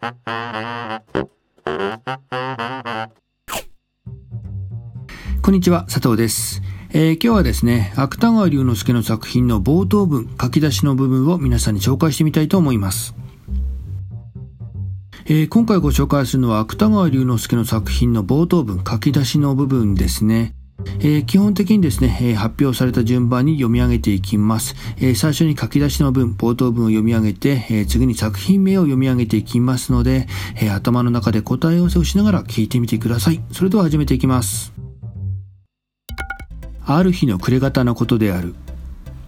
こんにちは、佐藤です。えー、今日はですね、芥川龍之介の作品の冒頭文、書き出しの部分を皆さんに紹介してみたいと思います。えー、今回ご紹介するのは芥川龍之介の作品の冒頭文、書き出しの部分ですね。えー、基本的にですね、えー、発表された順番に読み上げていきます。えー、最初に書き出しの文、冒頭文を読み上げて、え次に作品名を読み上げていきますので、え頭の中で答え合わせをしながら聞いてみてください。それでは始めていきます。ある日の暮れ方のことである。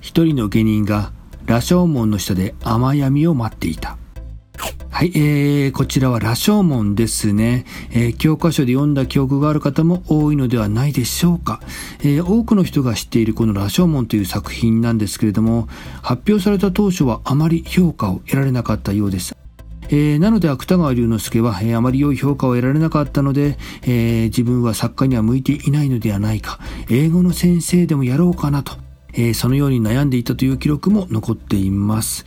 一人の下人が羅生門の下で雨闇を待っていた。はい、えー、こちらは羅生門ですね、えー、教科書で読んだ記憶がある方も多いのではないでしょうか。えー、多くの人が知っているこの羅生門という作品なんですけれども、発表された当初はあまり評価を得られなかったようです。えー、なので芥川龍之介は、えー、あまり良い評価を得られなかったので、えー、自分は作家には向いていないのではないか、英語の先生でもやろうかなと、えー、そのように悩んでいたという記録も残っています。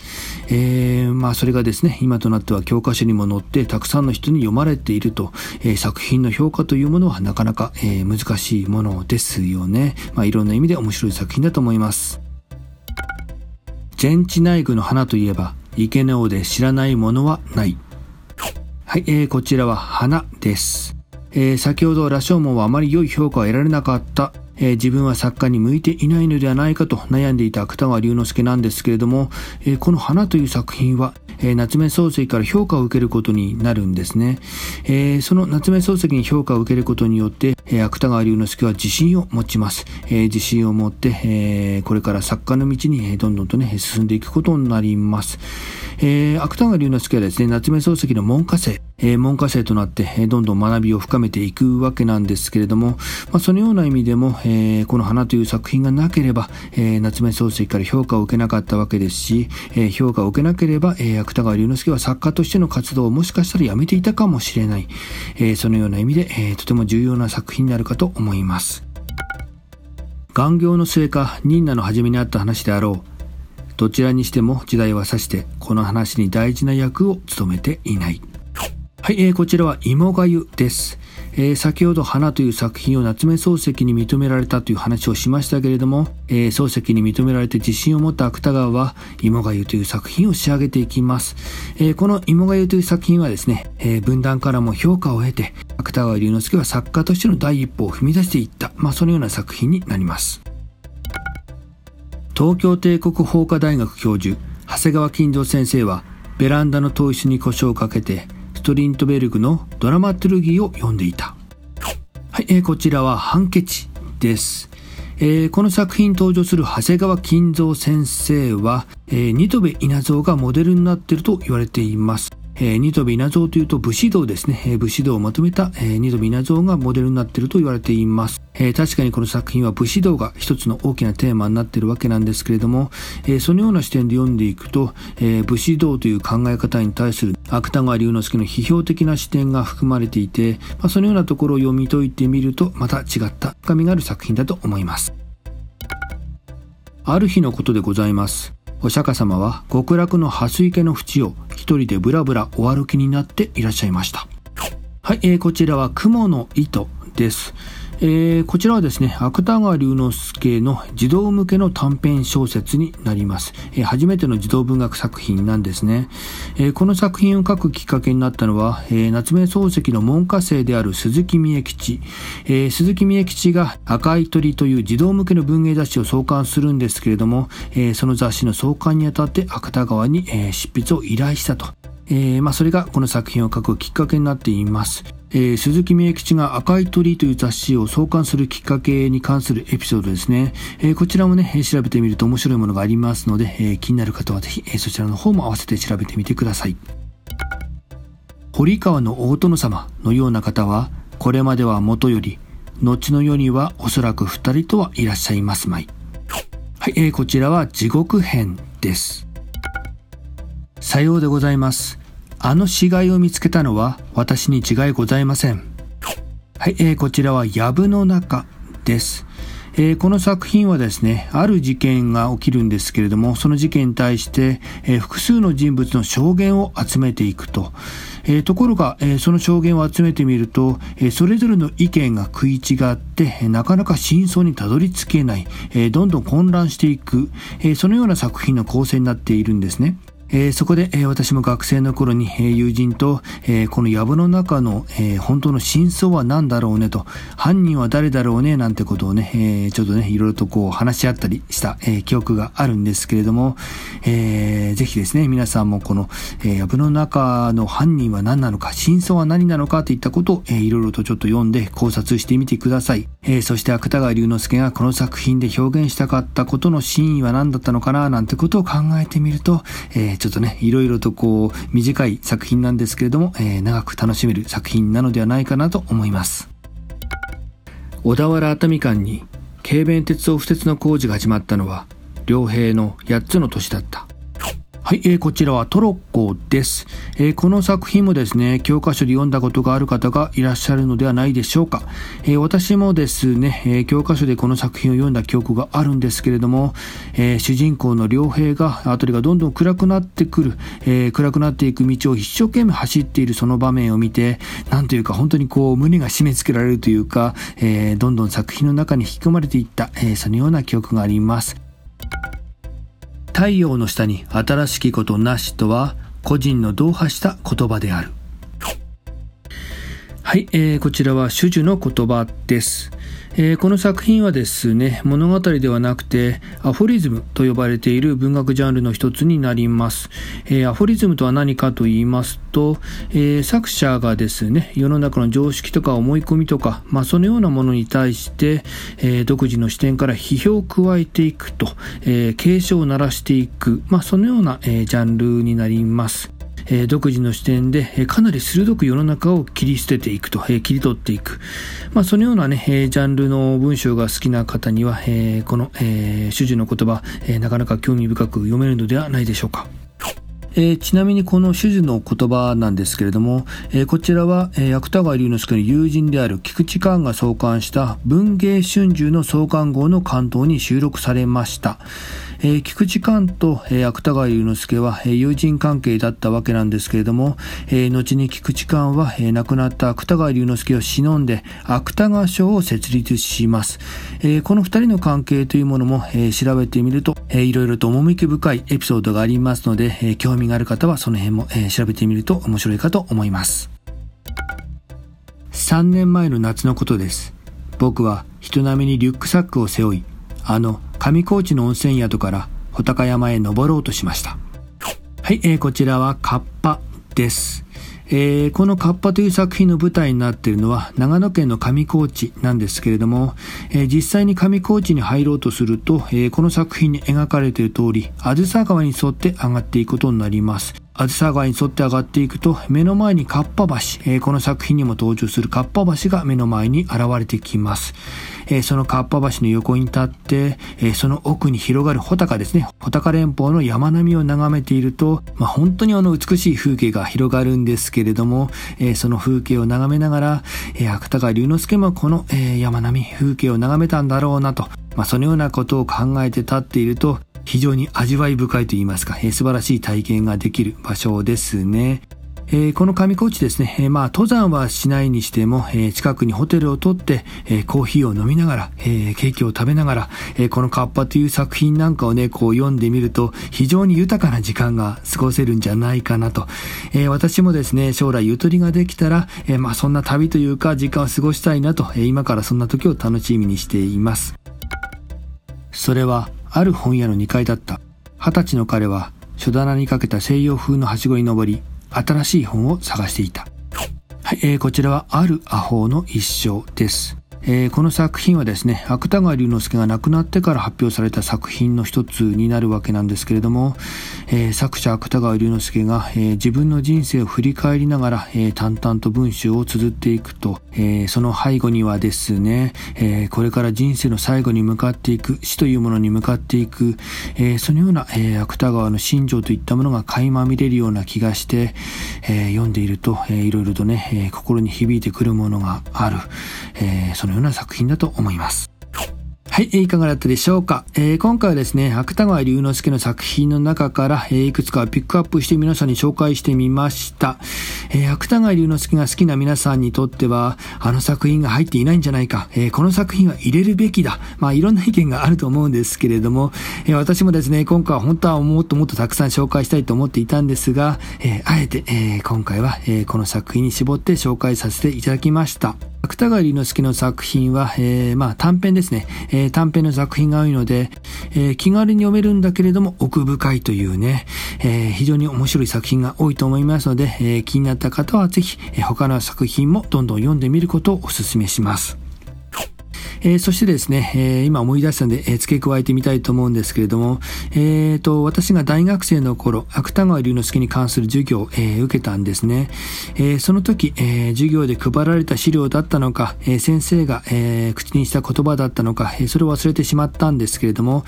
えー、まあそれがですね、今となっては教科書にも載ってたくさんの人に読まれていると、えー、作品の評価というものはなかなか、えー、難しいものですよね。まあいろんな意味で面白い作品だと思います。ジェンチナイグの花といえば、池の王で知らないものはない。はい、えー、こちらは花です。えー、先ほど羅生門はあまり良い評価を得られなかったえー、自分は作家に向いていないのではないかと悩んでいた芥川龍之介なんですけれども、えー、この花という作品は、えー、夏目漱石から評価を受けることになるんですね。え、その夏目漱石に評価を受けることによって、え、芥川龍之介は自信を持ちます。え、自信を持って、え、これから作家の道にどんどんとね、進んでいくことになります。え、芥川龍之介はですね、夏目漱石の門下生、えー、門下生となって、え、どんどん学びを深めていくわけなんですけれども、まあ、そのような意味でも、えー、この花という作品がなければ、えー、夏目漱石から評価を受けなかったわけですし、えー、評価を受けなければ、えー、芥川龍之介は作家としての活動をもしかしたらやめていたかもしれない、えー、そのような意味で、えー、とても重要な作品になるかと思います。願行の末か忍奈の初めにあった話であろう。どちらにしても時代は指してこの話に大事な役を務めていない。はい、えー、こちらは芋がゆです。えー、先ほど花という作品を夏目漱石に認められたという話をしましたけれども、えー、漱石に認められて自信を持った芥川は芋がゆという作品を仕上げていきます。えー、この芋がゆという作品はですね、え分断からも評価を得て、芥川龍之介は作家としての第一歩を踏み出していった、まあそのような作品になります。東京帝国法科大学教授長谷川金蔵先生はベランダの砥石に故障をかけてトリントベルグのドラマトゥルギーを読んでいた。はい、えー、こちらはハンケチです、えー、この作品登場する長谷川金蔵先生は、えー、ニトベ稲造がモデルになっていると言われています。えー、ニトビ稲造というと武士道ですね、えー、武士道をまとめた、えー、ニトビ稲造がモデルになっていると言われています、えー、確かにこの作品は武士道が一つの大きなテーマになっているわけなんですけれども、えー、そのような視点で読んでいくと、えー、武士道という考え方に対する芥川龍之介の批評的な視点が含まれていて、まあ、そのようなところを読み解いてみるとまた違った深みがある作品だと思います。ある日のことでございます。お釈迦様は極楽の蓮池の淵を一人でブラブラお歩きになっていらっしゃいました。はい、えー、こちらは雲の糸です。えー、こちらはですね、芥川龍之介の児童向けの短編小説になります。えー、初めての児童文学作品なんですね。えー、この作品を書くきっかけになったのは、え夏目漱石の門下生である鈴木美恵吉。え鈴木美恵吉が赤い鳥という児童向けの文芸雑誌を創刊するんですけれども、えその雑誌の創刊にあたって芥川に、え執筆を依頼したと。えまあ、それがこの作品を書くきっかけになっています。えー、鈴木美恵吉が赤い鳥という雑誌を創刊するきっかけに関するエピソードですね。えー、こちらもね、調べてみると面白いものがありますので、え、気になる方はぜひ、えそちらの方も合わせて調べてみてください。堀川の大殿様のような方は、これまではもとより、後の世にはおそらく二人とはいらっしゃいますまい。はい、えー、こちらは地獄編です。さようでございます。あの死骸を見つけたのは私に違いございません。はい、えー、こちらは藪の中です。えー、この作品はですね、ある事件が起きるんですけれども、その事件に対して、えー、複数の人物の証言を集めていくと。えー、ところが、え、その証言を集めてみると、え、それぞれの意見が食い違って、えなかなか真相にたどり着けない、えどんどん混乱していく、えそのような作品の構成になっているんですね。えー、そこで、えー、私も学生の頃に、えー、友人と、えこの藪の中の、え本当の真相は何だろうねと、犯人は誰だろうねなんてことをね、えちょっとね、いろいろとこう話し合ったりした、え記憶があるんですけれども、えー、ぜひですね、皆さんもこの、え藪の中の犯人は何なのか、真相は何なのかといったことを、えー、いろいろとちょっと読んで考察してみてください。えそして芥川龍之介がこの作品で表現したかったことの真意は何だったのかななんてことを考えてみると、えちょっとね、いろいろとこう、短い作品なんですけれども、え、長く楽しめる作品なのではないかなと思います。小田原熱海間に、軽便鉄道不設の工事が始まったのは、良平の8つの年だった。はい、えー、こちらはトロッコです、えー、この作品もですね、教科書で読んだことがある方がいらっしゃるのではないでしょうか。えー、私もですね、え、教科書でこの作品を読んだ記憶があるんですけれども、え、主人公の良平が、辺りがどんどん暗くなってくる、え、暗くなっていく道を一生懸命走っているその場面を見て、なんというか本当にこう胸が締め付けられるというか、えー、どんどん作品の中に引き込まれていった、え、そのような記憶があります。太陽の下に新しきことなしとは個人の同派した言葉である。はい、えー、こちらは主樹の言葉です。えー、この作品はですね、物語ではなくて、アフォリズムと呼ばれている文学ジャンルの一つになります。えー、アフォリズムとは何かと言いますと、えー、作者がですね、世の中の常識とか思い込みとか、まあ、そのようなものに対して、え独自の視点から批評を加えていくと、え警鐘を鳴らしていく、まあ、そのような、えジャンルになります。独自の視点で、かなり鋭く世の中を切り捨てていくと、切り取っていく。まあ、そのようなね、ジャンルの文章が好きな方には、この、え主樹の言葉、なかなか興味深く読めるのではないでしょうか。えー、ちなみにこの種々の言葉なんですけれども、えー、こちらは、えー、芥川龍之介の友人である菊池寛が創刊した文芸春秋の創刊号の関東に収録されました。えー、菊池寛と、えー、芥川龍之介は、えー、友人関係だったわけなんですけれども、えー、後に菊池寛は、えー、亡くなった芥川龍之介を忍んで芥川賞を設立します。えー、この二人の関係というものも、えー、調べてみると、えー、いろいろと趣深いエピソードがありますので、えー、興味がある方はその辺も、えー、調べてみると面白いかと思います。3年前の夏のことです。僕は人並みにリュックサックを背負い、あの上高地の温泉宿から穂高山へ登ろうとしました。はい、えー、こちらはカッパです。えー、このカッパという作品の舞台になっているのは長野県の上高地なんですけれども、えー、実際に上高地に入ろうとすると、えー、この作品に描かれている通り、あずさ川に沿って上がっていくことになります。あずさ川に沿って上がっていくと、目の前にカッパ橋、えー、この作品にも登場するカッパ橋が目の前に現れてきます。えー、そのカッパ橋の横に立って、えー、その奥に広がる穂高ですね。穂高連峰の山並みを眺めていると、まあ、本当にあの美しい風景が広がるんですけれども、えー、その風景を眺めながら、えー、芥川龍之介もこの、え、山並み、風景を眺めたんだろうなと、まあ、そのようなことを考えて立っていると、非常に味わい深いと言いますか、えー、素晴らしい体験ができる場所ですね。えー、この上高地ですね、えー、まあ登山はしないにしても、えー、近くにホテルを取って、えコーヒーを飲みながら、えケーキを食べながら、えこのカッパという作品なんかをね、こう読んでみると非常に豊かな時間が過ごせるんじゃないかなと。え私もですね、将来ゆとりができたら、えまあそんな旅というか時間を過ごしたいなと、え今からそんな時を楽しみにしています。それはある本屋の2階だった。二十歳の彼は書棚にかけた西洋風のはしごに登り、新しい本を探していた。はい、えー、こちらはあるアホの一生です。えー、この作品はですね芥川龍之介が亡くなってから発表された作品の一つになるわけなんですけれども、えー、作者芥川龍之介が、えー、自分の人生を振り返りながら、え淡々と文章を綴っていくと、えその背後にはですね、えこれから人生の最後に向かっていく死というものに向かっていく、えそのような、え芥川の心情といったものが垣間見れるような気がして、え読んでいると、えー、いろいろとね、え心に響いてくるものがある、えそのような作品だと思います。はい、いかがだったでしょうか？えー、今回はですね、芥川龍之介の作品の中から、えー、いくつかピックアップして皆さんに紹介してみました。えー、芥川龍之介が好きな皆さんにとっては、あの作品が入っていないんじゃないか、え、この作品は入れるべきだ。まあ、いろんな意見があると思うんですけれども、え、私もですね、今回は本当はもっともっとたくさん紹介したいと思っていたんですが、え、あえて、え、今回は、えー、この作品に絞って紹介させていただきました。芥川龍之介の作品は、えー、まあ短編ですね、えー、短編の作品が多いので、えー、気軽に読めるんだけれども奥深いというね、え、非常に面白い作品が多いと思いますので、え、気になった方はぜひ、え、他の作品もどんどん読んでみることをお勧めします。えー、そしてですね、えー、今思い出したんで、え、付け加えてみたいと思うんですけれども、えーと、私が大学生の頃、芥川龍之介に関する授業を、え、受けたんですね。え、その時、え、授業で配られた資料だったのか、え、先生が、え、口にした言葉だったのか、え、それを忘れてしまったんですけれども、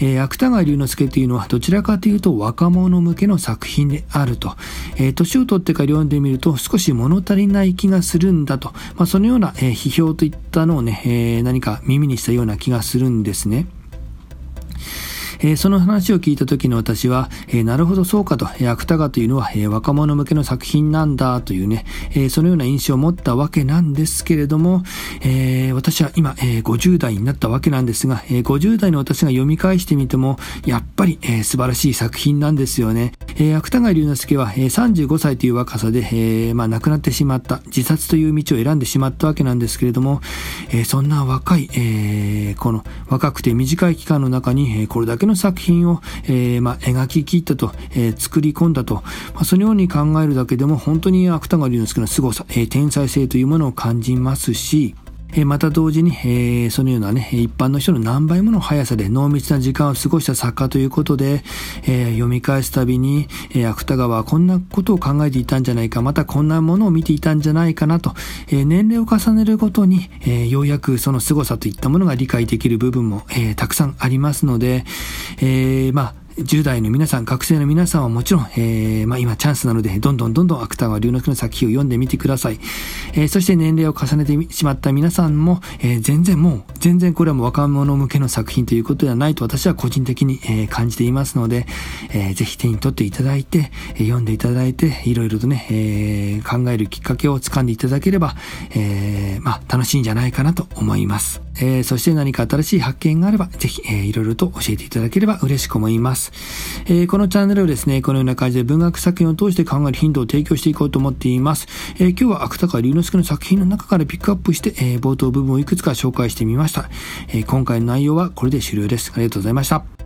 えー、芥川龍之介というのはどちらかというと若者向けの作品であると。えー、年を取ってから読んでみると少し物足りない気がするんだと。まあ、そのような、え、批評といったのをね、え、何か耳にしたような気がするんですね。えー、その話を聞いた時の私は、えー、なるほどそうかと、芥川というのは、えー、若者向けの作品なんだというね、え、そのような印象を持ったわけなんですけれども、え、私は今、えー、50代になったわけなんですが、えー、50代の私が読み返してみても、やっぱり、え、素晴らしい作品なんですよね。えー、芥川龍之介は、えー、35歳という若さで、え、まあ、亡くなってしまった、自殺という道を選んでしまったわけなんですけれども、え、そんな若い、え、この若くて短い期間の中に、え、これだけのの作品を、えー、まあ、描き切ったと、えー、作り込んだと、まあ、そのように考えるだけでも本当に芥川龍之介の凄さ、えー、天才性というものを感じますし、えまた同時に、えー、そのようなね、一般の人の何倍もの速さで濃密な時間を過ごした作家ということで、えー、読み返すたびに、えー、芥川はこんなことを考えていたんじゃないか、またこんなものを見ていたんじゃないかなと、え年齢を重ねるごとに、えようやくその凄さといったものが理解できる部分も、えたくさんありますので、えまあ、10代の皆さん、学生の皆さんはもちろん、えー、まあ今チャンスなので、どんどんどんどん芥川龍之介の作品を読んでみてください。えー、そして年齢を重ねてしまった皆さんも、えー、全然もう、全然これはもう若者向けの作品ということではないと私は個人的に、え、感じていますので、えー、ぜひ手に取っていただいて、え、読んでいただいて、いろいろとね、え、考えるきっかけをつかんでいただければ、え、まあ楽しいんじゃないかなと思います。えー、そして何か新しい発見があれば、ぜひ、えー、いろいろと教えていただければ嬉しく思います。えー、このチャンネルをですね、このような感じで文学作品を通して考えるヒントを提供していこうと思っています。えー、今日は芥川龍之介の作品の中からピックアップして、えー、冒頭部分をいくつか紹介してみました。えー、今回の内容はこれで終了です。ありがとうございました。